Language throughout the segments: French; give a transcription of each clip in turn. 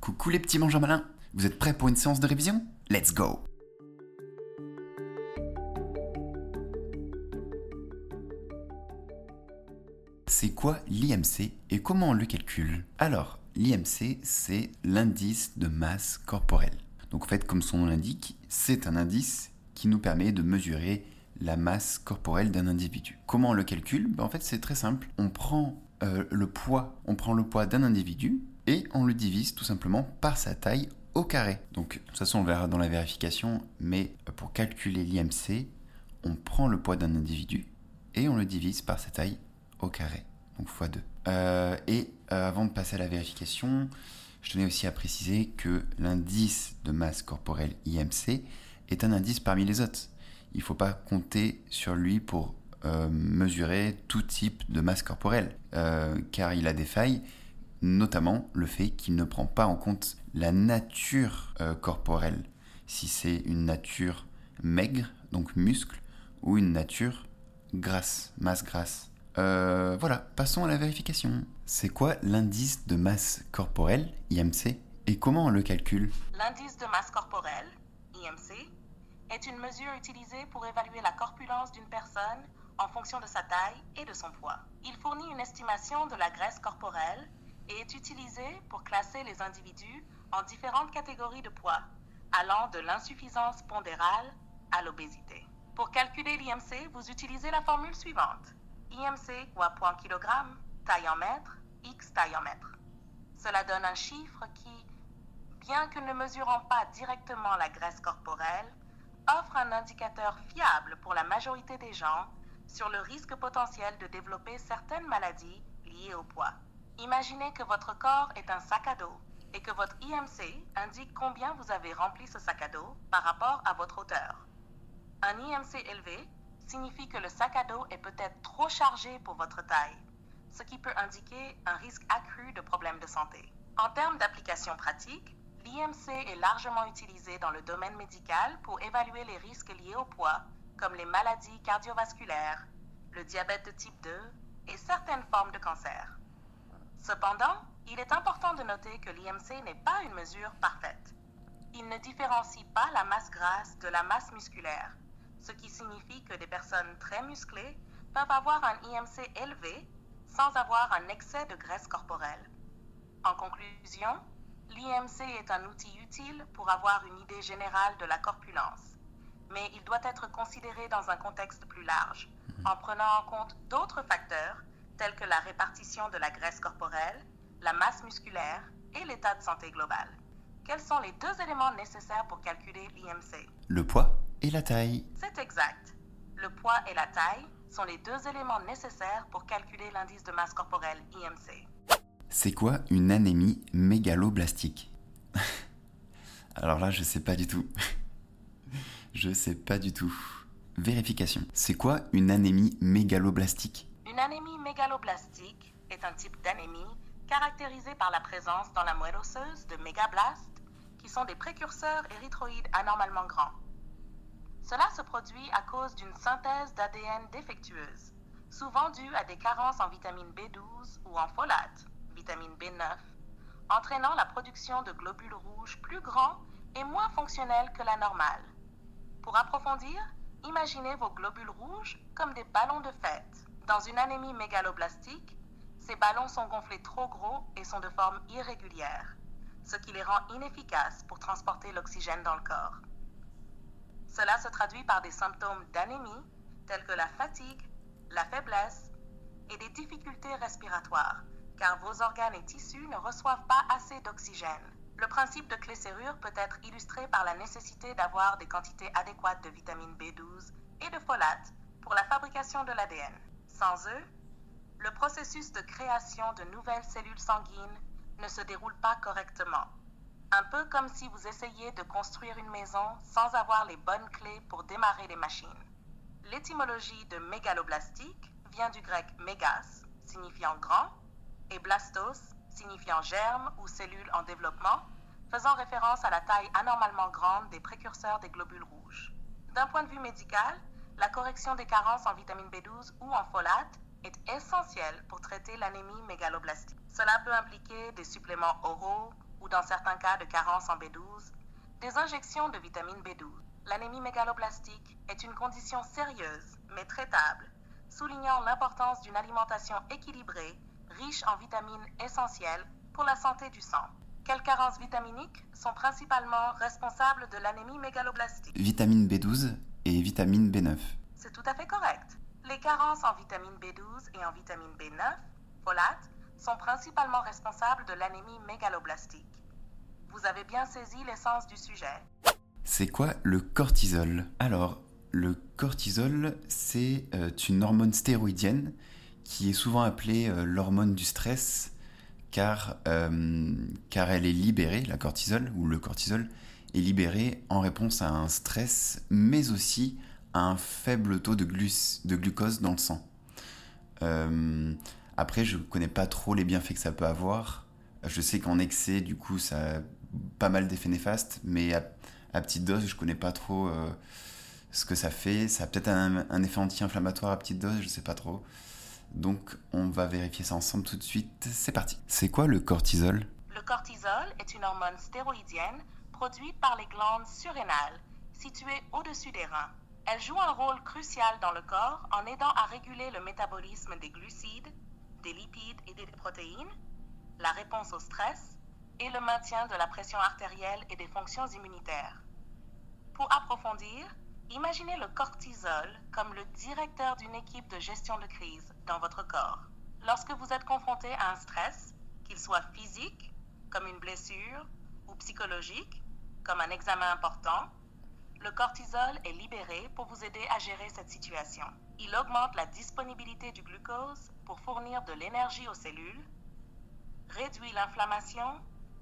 Coucou les petits mangeurs malins, vous êtes prêts pour une séance de révision? Let's go C'est quoi l'IMC et comment on le calcule? Alors, l'IMC, c'est l'indice de masse corporelle. Donc en fait, comme son nom l'indique, c'est un indice qui nous permet de mesurer la masse corporelle d'un individu. Comment on le calcule? Ben, En fait, c'est très simple. On prend euh, le poids, on prend le poids d'un individu et on le divise tout simplement par sa taille au carré. Donc, de toute façon, on verra dans la vérification, mais pour calculer l'IMC, on prend le poids d'un individu et on le divise par sa taille au carré, donc x2. Euh, et euh, avant de passer à la vérification, je tenais aussi à préciser que l'indice de masse corporelle IMC est un indice parmi les autres. Il ne faut pas compter sur lui pour euh, mesurer tout type de masse corporelle, car il a des failles notamment le fait qu'il ne prend pas en compte la nature euh, corporelle, si c'est une nature maigre, donc muscle, ou une nature grasse, masse grasse. Euh, voilà, passons à la vérification. C'est quoi l'indice de masse corporelle, IMC, et comment on le calcule L'indice de masse corporelle, IMC, est une mesure utilisée pour évaluer la corpulence d'une personne en fonction de sa taille et de son poids. Il fournit une estimation de la graisse corporelle et est utilisé pour classer les individus en différentes catégories de poids, allant de l'insuffisance pondérale à l'obésité. Pour calculer l'IMC, vous utilisez la formule suivante. IMC poids poids en kilogramme, taille en mètre, X taille en mètre. Cela donne un chiffre qui, bien que ne mesurant pas directement la graisse corporelle, offre un indicateur fiable pour la majorité des gens sur le risque potentiel de développer certaines maladies liées au poids. Imaginez que votre corps est un sac à dos et que votre IMC indique combien vous avez rempli ce sac à dos par rapport à votre hauteur. Un IMC élevé signifie que le sac à dos est peut-être trop chargé pour votre taille, ce qui peut indiquer un risque accru de problèmes de santé. En termes d'application pratique, l'IMC est largement utilisé dans le domaine médical pour évaluer les risques liés au poids, comme les maladies cardiovasculaires, le diabète de type 2 et certaines formes de cancer. Cependant, il est important de noter que l'IMC n'est pas une mesure parfaite. Il ne différencie pas la masse grasse de la masse musculaire, ce qui signifie que des personnes très musclées peuvent avoir un IMC élevé sans avoir un excès de graisse corporelle. En conclusion, l'IMC est un outil utile pour avoir une idée générale de la corpulence, mais il doit être considéré dans un contexte plus large, en prenant en compte d'autres facteurs tels que la répartition de la graisse corporelle, la masse musculaire et l'état de santé global. Quels sont les deux éléments nécessaires pour calculer l'IMC Le poids et la taille. C'est exact. Le poids et la taille sont les deux éléments nécessaires pour calculer l'indice de masse corporelle IMC. C'est quoi une anémie mégaloblastique? Alors là, je sais pas du tout. je sais pas du tout. Vérification. C'est quoi une anémie mégaloblastique? Une anémie mégaloblastique est un type d'anémie caractérisé par la présence dans la moelle osseuse de mégablastes, qui sont des précurseurs érythroïdes anormalement grands. Cela se produit à cause d'une synthèse d'ADN défectueuse, souvent due à des carences en vitamine B12 ou en folate, vitamine B9, entraînant la production de globules rouges plus grands et moins fonctionnels que la normale. Pour approfondir, imaginez vos globules rouges comme des ballons de fête dans une anémie mégaloblastique, ces ballons sont gonflés trop gros et sont de forme irrégulière, ce qui les rend inefficaces pour transporter l'oxygène dans le corps. Cela se traduit par des symptômes d'anémie tels que la fatigue, la faiblesse et des difficultés respiratoires, car vos organes et tissus ne reçoivent pas assez d'oxygène. Le principe de clé-serrure peut être illustré par la nécessité d'avoir des quantités adéquates de vitamine B12 et de folate pour la fabrication de l'ADN. Sans eux, le processus de création de nouvelles cellules sanguines ne se déroule pas correctement. Un peu comme si vous essayiez de construire une maison sans avoir les bonnes clés pour démarrer les machines. L'étymologie de mégaloblastique vient du grec mégas, signifiant grand, et blastos, signifiant germe ou cellule en développement, faisant référence à la taille anormalement grande des précurseurs des globules rouges. D'un point de vue médical, la correction des carences en vitamine B12 ou en folate est essentielle pour traiter l'anémie mégaloblastique. Cela peut impliquer des suppléments oraux, ou dans certains cas de carence en B12, des injections de vitamine B12. L'anémie mégaloblastique est une condition sérieuse mais traitable, soulignant l'importance d'une alimentation équilibrée, riche en vitamines essentielles pour la santé du sang. Quelles carences vitaminiques sont principalement responsables de l'anémie mégaloblastique? Vitamine B12 et vitamine B9. C'est tout à fait correct. Les carences en vitamine B12 et en vitamine B9, folate, sont principalement responsables de l'anémie mégaloblastique. Vous avez bien saisi l'essence du sujet. C'est quoi le cortisol? Alors, le cortisol, c'est euh, une hormone stéroïdienne qui est souvent appelée euh, l'hormone du stress car, euh, car elle est libérée, la cortisol ou le cortisol est libéré en réponse à un stress mais aussi à un faible taux de, glucose dans le sang. après, je ne connais pas trop les bienfaits que ça peut avoir. Je sais qu'en excès, du coup, ça a pas mal d'effets néfastes, mais à, petite dose, je connais pas trop euh, ce que ça fait. Ça a peut-être un, effet anti-inflammatoire à petite dose, je sais pas trop. Donc on va vérifier ça ensemble tout de suite. C'est parti. C'est quoi le cortisol? Le cortisol est une hormone stéroïdienne produite par les glandes surrénales situées au-dessus des reins. Elle joue un rôle crucial dans le corps en aidant à réguler le métabolisme des glucides, des lipides et des protéines, la réponse au stress et le maintien de la pression artérielle et des fonctions immunitaires. Pour approfondir, imaginez le cortisol comme le directeur d'une équipe de gestion de crise dans votre corps. Lorsque vous êtes confronté à un stress, qu'il soit physique, comme une blessure, ou psychologique, comme un examen important, le cortisol est libéré pour vous aider à gérer cette situation. Il augmente la disponibilité du glucose pour fournir de l'énergie aux cellules, réduit l'inflammation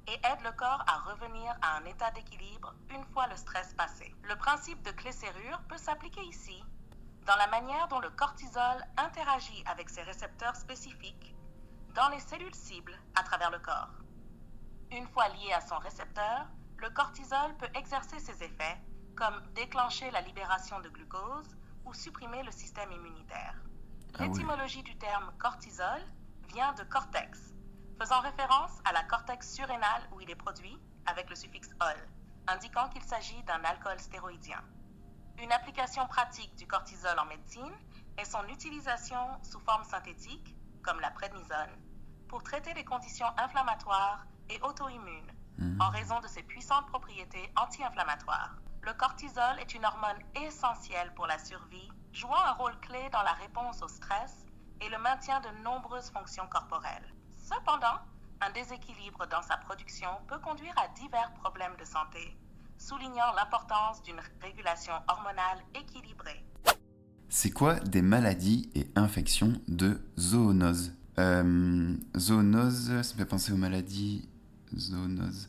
et aide le corps à revenir à un état d'équilibre une fois le stress passé. Le principe de clé-serrure peut s'appliquer ici, dans la manière dont le cortisol interagit avec ses récepteurs spécifiques dans les cellules cibles à travers le corps. Une fois lié à son récepteur, le cortisol peut exercer ses effets comme déclencher la libération de glucose ou supprimer le système immunitaire. Ah L'étymologie du terme cortisol vient de cortex, faisant référence à la cortex surrénal où il est produit, avec le suffixe ol, indiquant qu'il s'agit d'un alcool stéroïdien. Une application pratique du cortisol en médecine est son utilisation sous forme synthétique, comme la prednisone, pour traiter les conditions inflammatoires et auto-immunes, mmh. en raison de ses puissantes propriétés anti-inflammatoires. Le cortisol est une hormone essentielle pour la survie, jouant un rôle clé dans la réponse au stress et le maintien de nombreuses fonctions corporelles. Cependant, un déséquilibre dans sa production peut conduire à divers problèmes de santé, soulignant l'importance d'une régulation hormonale équilibrée. C'est quoi des maladies et infections de zoonose? Euh, Zoonose, ça me fait penser aux maladies. Zoonose.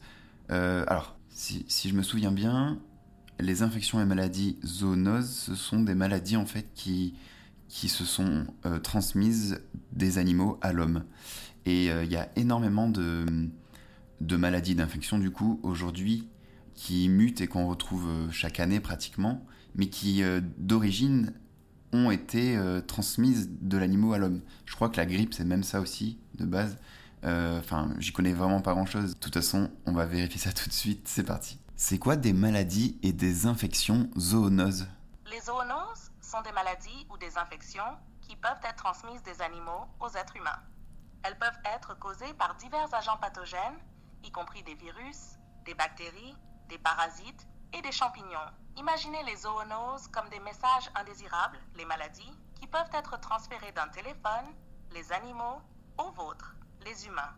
Euh, alors, si, je me souviens bien, les infections et maladies zoonoses, ce sont des maladies en fait qui, se sont euh, transmises des animaux à l'homme. Et euh, il y a énormément de, de maladies d'infection, du coup, aujourd'hui, qui mutent et qu'on retrouve chaque année pratiquement, mais qui, d'origine, ont été transmises de l'animal à l'homme. Je crois que la grippe, c'est même ça aussi, de base. Enfin, j'y connais vraiment pas grand-chose. De toute façon, on va vérifier ça tout de suite. C'est parti. C'est quoi des maladies et des infections zoonoses? Les zoonoses sont des maladies ou des infections qui peuvent être transmises des animaux aux êtres humains. Elles peuvent être causées par divers agents pathogènes, y compris des virus, des bactéries, des parasites et des champignons. Imaginez les zoonoses comme des messages indésirables, les maladies, qui peuvent être transférés d'un téléphone, les animaux, aux vôtres, les humains.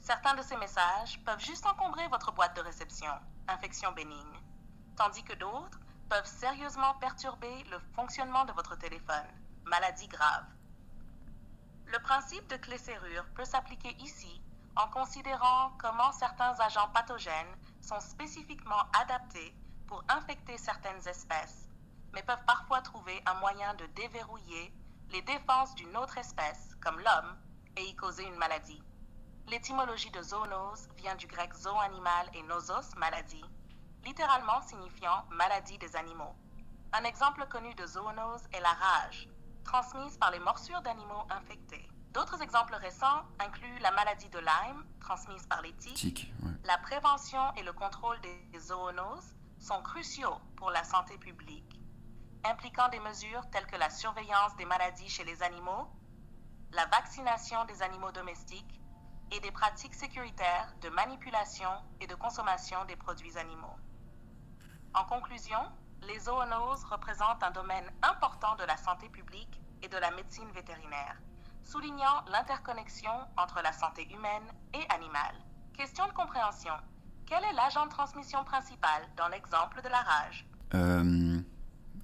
Certains de ces messages peuvent juste encombrer votre boîte de réception, infection bénigne, tandis que d'autres peuvent sérieusement perturber le fonctionnement de votre téléphone, maladie grave. Le principe de clé-serrure peut s'appliquer ici en considérant comment certains agents pathogènes sont spécifiquement adaptés pour infecter certaines espèces, mais peuvent parfois trouver un moyen de déverrouiller les défenses d'une autre espèce, comme l'homme, et y causer une maladie. L'étymologie de zoonose vient du grec animal et nosos, maladie, littéralement signifiant maladie des animaux. Un exemple connu de zoonose est la rage, transmise par les morsures d'animaux infectés. D'autres exemples récents incluent la maladie de Lyme, transmise par les tiques. Tic, ouais. La prévention et le contrôle des zoonoses sont cruciaux pour la santé publique, impliquant des mesures telles que la surveillance des maladies chez les animaux, la vaccination des animaux domestiques et des pratiques sécuritaires de manipulation et de consommation des produits animaux. En conclusion, les zoonoses représentent un domaine important de la santé publique et de la médecine vétérinaire, soulignant l'interconnexion entre la santé humaine et animale. Question de compréhension. Quel est l'agent de transmission principal dans l'exemple de la rage? Euh,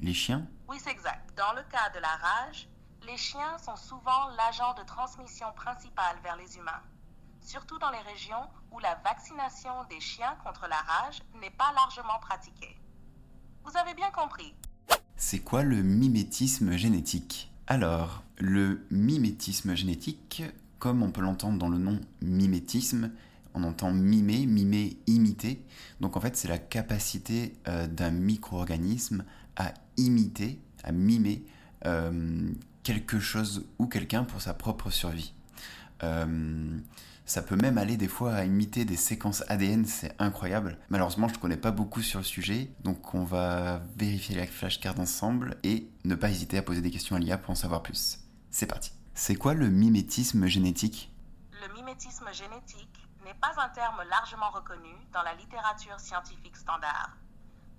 les chiens? Oui, c'est exact. Dans le cas de la rage, les chiens sont souvent l'agent de transmission principal vers les humains, surtout dans les régions où la vaccination des chiens contre la rage n'est pas largement pratiquée. Vous avez bien compris. C'est quoi le mimétisme génétique? Alors, le mimétisme génétique, comme on peut l'entendre dans le nom mimétisme, on entend mimer, mimer, imiter. Donc en fait, c'est la capacité euh, d'un micro-organisme à imiter, à mimer euh, quelque chose ou quelqu'un pour sa propre survie. Euh, ça peut même aller des fois à imiter des séquences ADN, c'est incroyable. Malheureusement, je ne connais pas beaucoup sur le sujet, donc on va vérifier la flashcard ensemble et ne pas hésiter à poser des questions à l'IA pour en savoir plus. C'est parti. C'est quoi le mimétisme génétique? Le mimétisme génétique n'est pas un terme largement reconnu dans la littérature scientifique standard,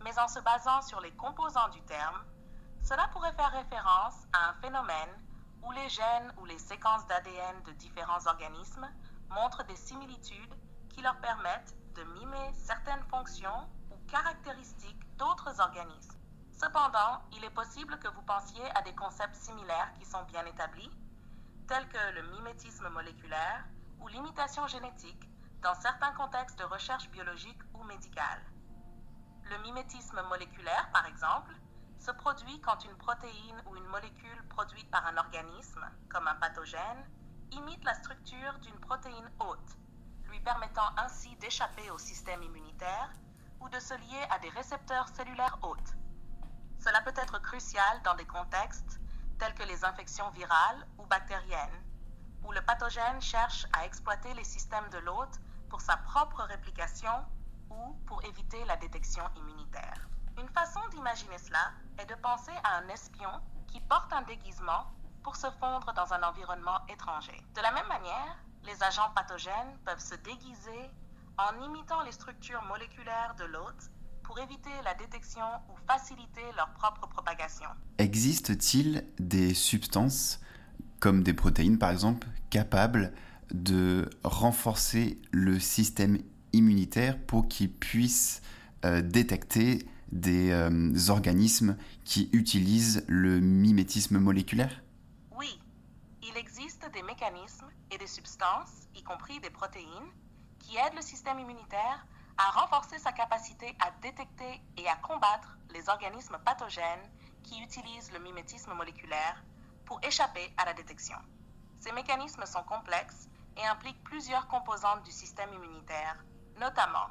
mais en se basant sur les composants du terme, cela pourrait faire référence à un phénomène où les gènes ou les séquences d'ADN de différents organismes montrent des similitudes qui leur permettent de mimer certaines fonctions ou caractéristiques d'autres organismes. Cependant, il est possible que vous pensiez à des concepts similaires qui sont bien établis, tels que le mimétisme moléculaire ou l'imitation génétique dans certains contextes de recherche biologique ou médicale. Le mimétisme moléculaire, par exemple, se produit quand une protéine ou une molécule produite par un organisme, comme un pathogène, imite la structure d'une protéine hôte, lui permettant ainsi d'échapper au système immunitaire ou de se lier à des récepteurs cellulaires hôtes. Cela peut être crucial dans des contextes tels que les infections virales ou bactériennes, où le pathogène cherche à exploiter les systèmes de l'hôte pour sa propre réplication ou pour éviter la détection immunitaire. Une façon d'imaginer cela est de penser à un espion qui porte un déguisement pour se fondre dans un environnement étranger. De la même manière, les agents pathogènes peuvent se déguiser en imitant les structures moléculaires de l'hôte pour éviter la détection ou faciliter leur propre propagation. Existe-t-il des substances, comme des protéines par exemple, capables de renforcer le système immunitaire pour qu'il puisse euh, détecter des euh, organismes qui utilisent le mimétisme moléculaire? Oui, il existe des mécanismes et des substances, y compris des protéines, qui aident le système immunitaire à renforcer sa capacité à détecter et à combattre les organismes pathogènes qui utilisent le mimétisme moléculaire pour échapper à la détection. Ces mécanismes sont complexes et impliquent plusieurs composantes du système immunitaire, notamment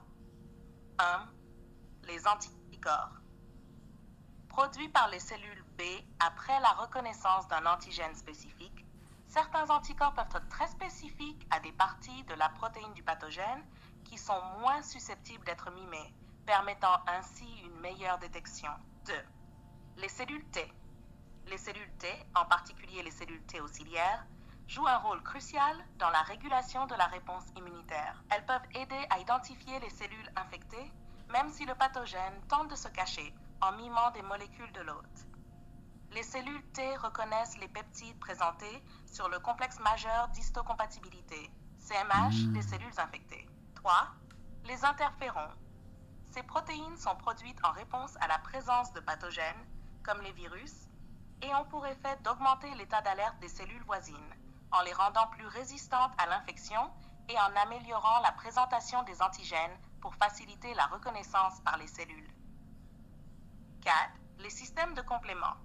1. Les anticorps. Produits par les cellules B après la reconnaissance d'un antigène spécifique, certains anticorps peuvent être très spécifiques à des parties de la protéine du pathogène qui sont moins susceptibles d'être mimées, permettant ainsi une meilleure détection. 2. Les cellules T. Les cellules T, en particulier les cellules T auxiliaires, jouent un rôle crucial dans la régulation de la réponse immunitaire. Elles peuvent aider à identifier les cellules infectées, même si le pathogène tente de se cacher en mimant des molécules de l'hôte. Les cellules T reconnaissent les peptides présentés sur le complexe majeur d'histocompatibilité, CMH, des cellules infectées. 3. Les interférons. Ces protéines sont produites en réponse à la présence de pathogènes, comme les virus, et ont pour effet d'augmenter l'état d'alerte des cellules voisines, en les rendant plus résistantes à l'infection et en améliorant la présentation des antigènes pour faciliter la reconnaissance par les cellules. 4. Les systèmes de complément.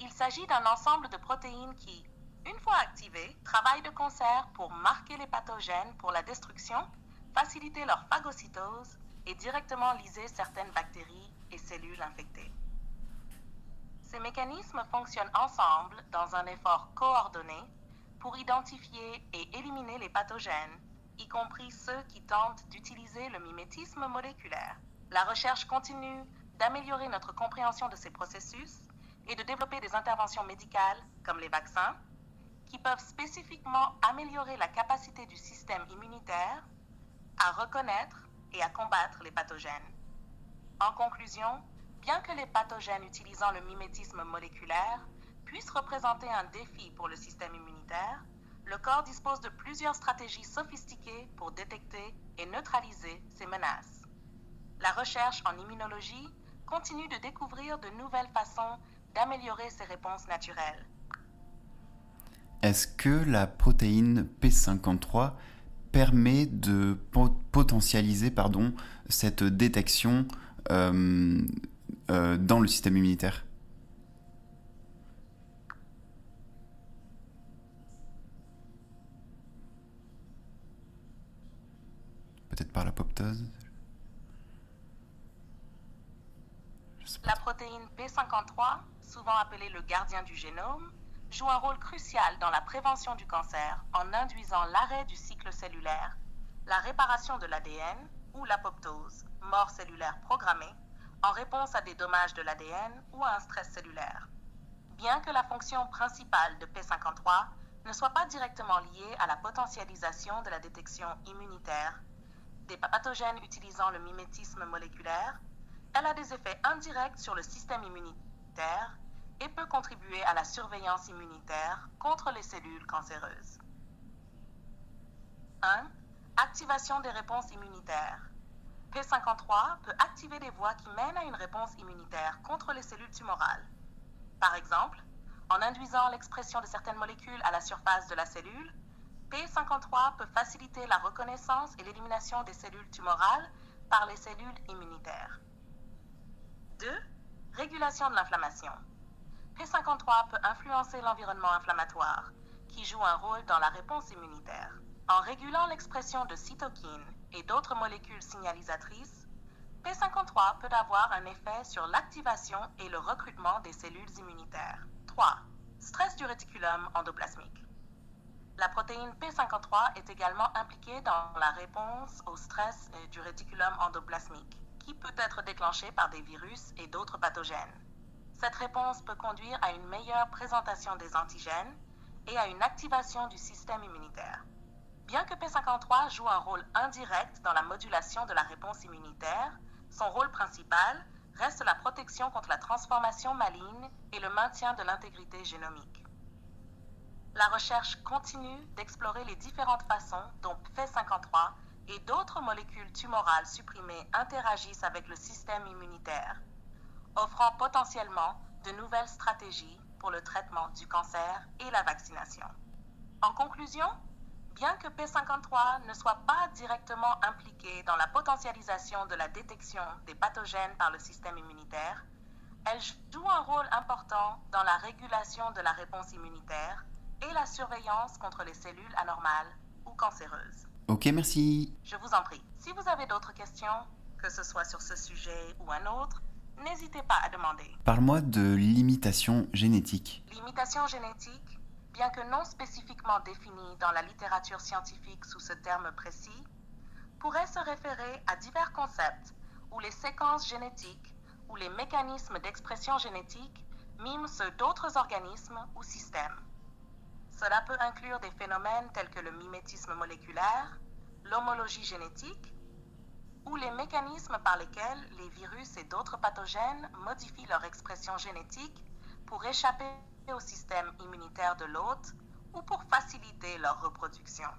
Il s'agit d'un ensemble de protéines qui, une fois activées, travaillent de concert pour marquer les pathogènes pour la destruction, faciliter leur phagocytose et directement liser certaines bactéries et cellules infectées. Ces mécanismes fonctionnent ensemble dans un effort coordonné pour identifier et éliminer les pathogènes, y compris ceux qui tentent d'utiliser le mimétisme moléculaire. La recherche continue d'améliorer notre compréhension de ces processus et de développer des interventions médicales, comme les vaccins, qui peuvent spécifiquement améliorer la capacité du système immunitaire à reconnaître et à combattre les pathogènes. En conclusion, bien que les pathogènes utilisant le mimétisme moléculaire puissent représenter un défi pour le système immunitaire, le corps dispose de plusieurs stratégies sophistiquées pour détecter et neutraliser ces menaces. La recherche en immunologie continue de découvrir de nouvelles façons d'améliorer ces réponses naturelles. Est-ce que la protéine P53 permet de potentialiser pardon, cette détection euh, euh, dans le système immunitaire? Peut-être par l'apoptose La protéine P53, souvent appelée le gardien du génome, joue un rôle crucial dans la prévention du cancer en induisant l'arrêt du cycle cellulaire, la réparation de l'ADN ou l'apoptose, mort cellulaire programmée, en réponse à des dommages de l'ADN ou à un stress cellulaire. Bien que la fonction principale de P53 ne soit pas directement liée à la potentialisation de la détection immunitaire des pathogènes utilisant le mimétisme moléculaire, elle a des effets indirects sur le système immunitaire et peut contribuer à la surveillance immunitaire contre les cellules cancéreuses. 1. Activation des réponses immunitaires. P53 peut activer des voies qui mènent à une réponse immunitaire contre les cellules tumorales. Par exemple, en induisant l'expression de certaines molécules à la surface de la cellule, P53 peut faciliter la reconnaissance et l'élimination des cellules tumorales par les cellules immunitaires. 2. Régulation de l'inflammation. P53 peut influencer l'environnement inflammatoire, qui joue un rôle dans la réponse immunitaire. En régulant l'expression de cytokines et d'autres molécules signalisatrices, P53 peut avoir un effet sur l'activation et le recrutement des cellules immunitaires. 3. Stress du réticulum endoplasmique. La protéine P53 est également impliquée dans la réponse au stress du réticulum endoplasmique qui peut être déclenché par des virus et d'autres pathogènes. Cette réponse peut conduire à une meilleure présentation des antigènes et à une activation du système immunitaire. Bien que P53 joue un rôle indirect dans la modulation de la réponse immunitaire, son rôle principal reste la protection contre la transformation maligne et le maintien de l'intégrité génomique. La recherche continue d'explorer les différentes façons dont P53 et d'autres molécules tumorales supprimées interagissent avec le système immunitaire, offrant potentiellement de nouvelles stratégies pour le traitement du cancer et la vaccination. En conclusion, bien que P53 ne soit pas directement impliqué dans la potentialisation de la détection des pathogènes par le système immunitaire, elle joue un rôle important dans la régulation de la réponse immunitaire et la surveillance contre les cellules anormales ou cancéreuses. Ok, merci. Je vous en prie. Si vous avez d'autres questions, que ce soit sur ce sujet ou un autre, n'hésitez pas à demander. Parle-moi de l'imitation génétique. L'imitation génétique, bien que non spécifiquement définie dans la littérature scientifique sous ce terme précis, pourrait se référer à divers concepts où les séquences génétiques ou les mécanismes d'expression génétique miment ceux d'autres organismes ou systèmes. Cela peut inclure des phénomènes tels que le mimétisme moléculaire, l'homologie génétique ou les mécanismes par lesquels les virus et d'autres pathogènes modifient leur expression génétique pour échapper au système immunitaire de l'hôte ou pour faciliter leur reproduction.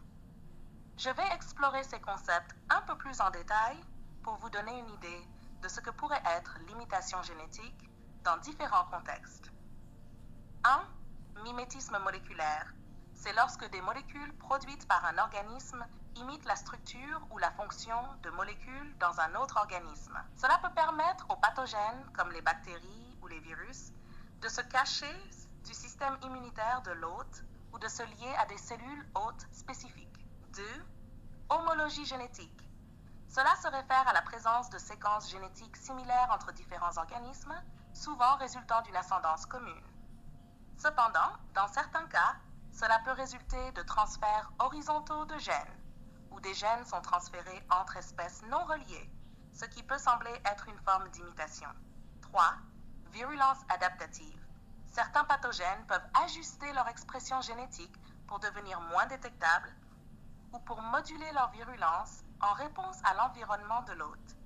Je vais explorer ces concepts un peu plus en détail pour vous donner une idée de ce que pourrait être l'imitation génétique dans différents contextes. 1 mimétisme moléculaire. C'est lorsque des molécules produites par un organisme imitent la structure ou la fonction de molécules dans un autre organisme. Cela peut permettre aux pathogènes, comme les bactéries ou les virus, de se cacher du système immunitaire de l'hôte ou de se lier à des cellules hôtes spécifiques. 2. Homologie génétique. Cela se réfère à la présence de séquences génétiques similaires entre différents organismes, souvent résultant d'une ascendance commune. Cependant, dans certains cas, Cela peut résulter de transferts horizontaux de gènes, où des gènes sont transférés entre espèces non reliées, ce qui peut sembler être une forme d'imitation. 3. Virulence adaptative. Certains pathogènes peuvent ajuster leur expression génétique pour devenir moins détectables ou pour moduler leur virulence en réponse à l'environnement de l'hôte.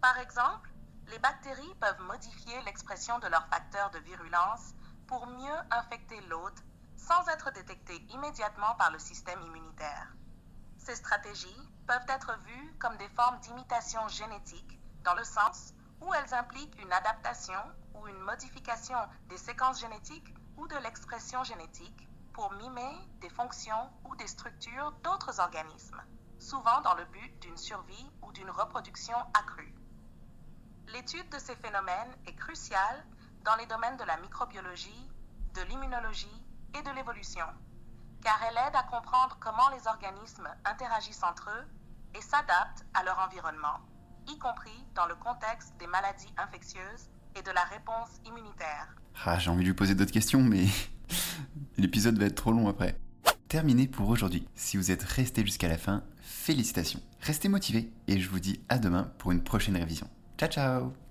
Par exemple, les bactéries peuvent modifier l'expression de leurs facteurs de virulence pour mieux infecter l'hôte sans être détectées immédiatement par le système immunitaire. Ces stratégies peuvent être vues comme des formes d'imitation génétique dans le sens où elles impliquent une adaptation ou une modification des séquences génétiques ou de l'expression génétique pour mimer des fonctions ou des structures d'autres organismes, souvent dans le but d'une survie ou d'une reproduction accrue. L'étude de ces phénomènes est cruciale dans les domaines de la microbiologie, de l'immunologie et de l'évolution, car elle aide à comprendre comment les organismes interagissent entre eux et s'adaptent à leur environnement, y compris dans le contexte des maladies infectieuses et de la réponse immunitaire. Ah, j'ai envie de lui poser d'autres questions, mais l'épisode va être trop long après. Terminé pour aujourd'hui. Si vous êtes resté jusqu'à la fin, félicitations. Restez motivés et je vous dis à demain pour une prochaine révision. Ciao ciao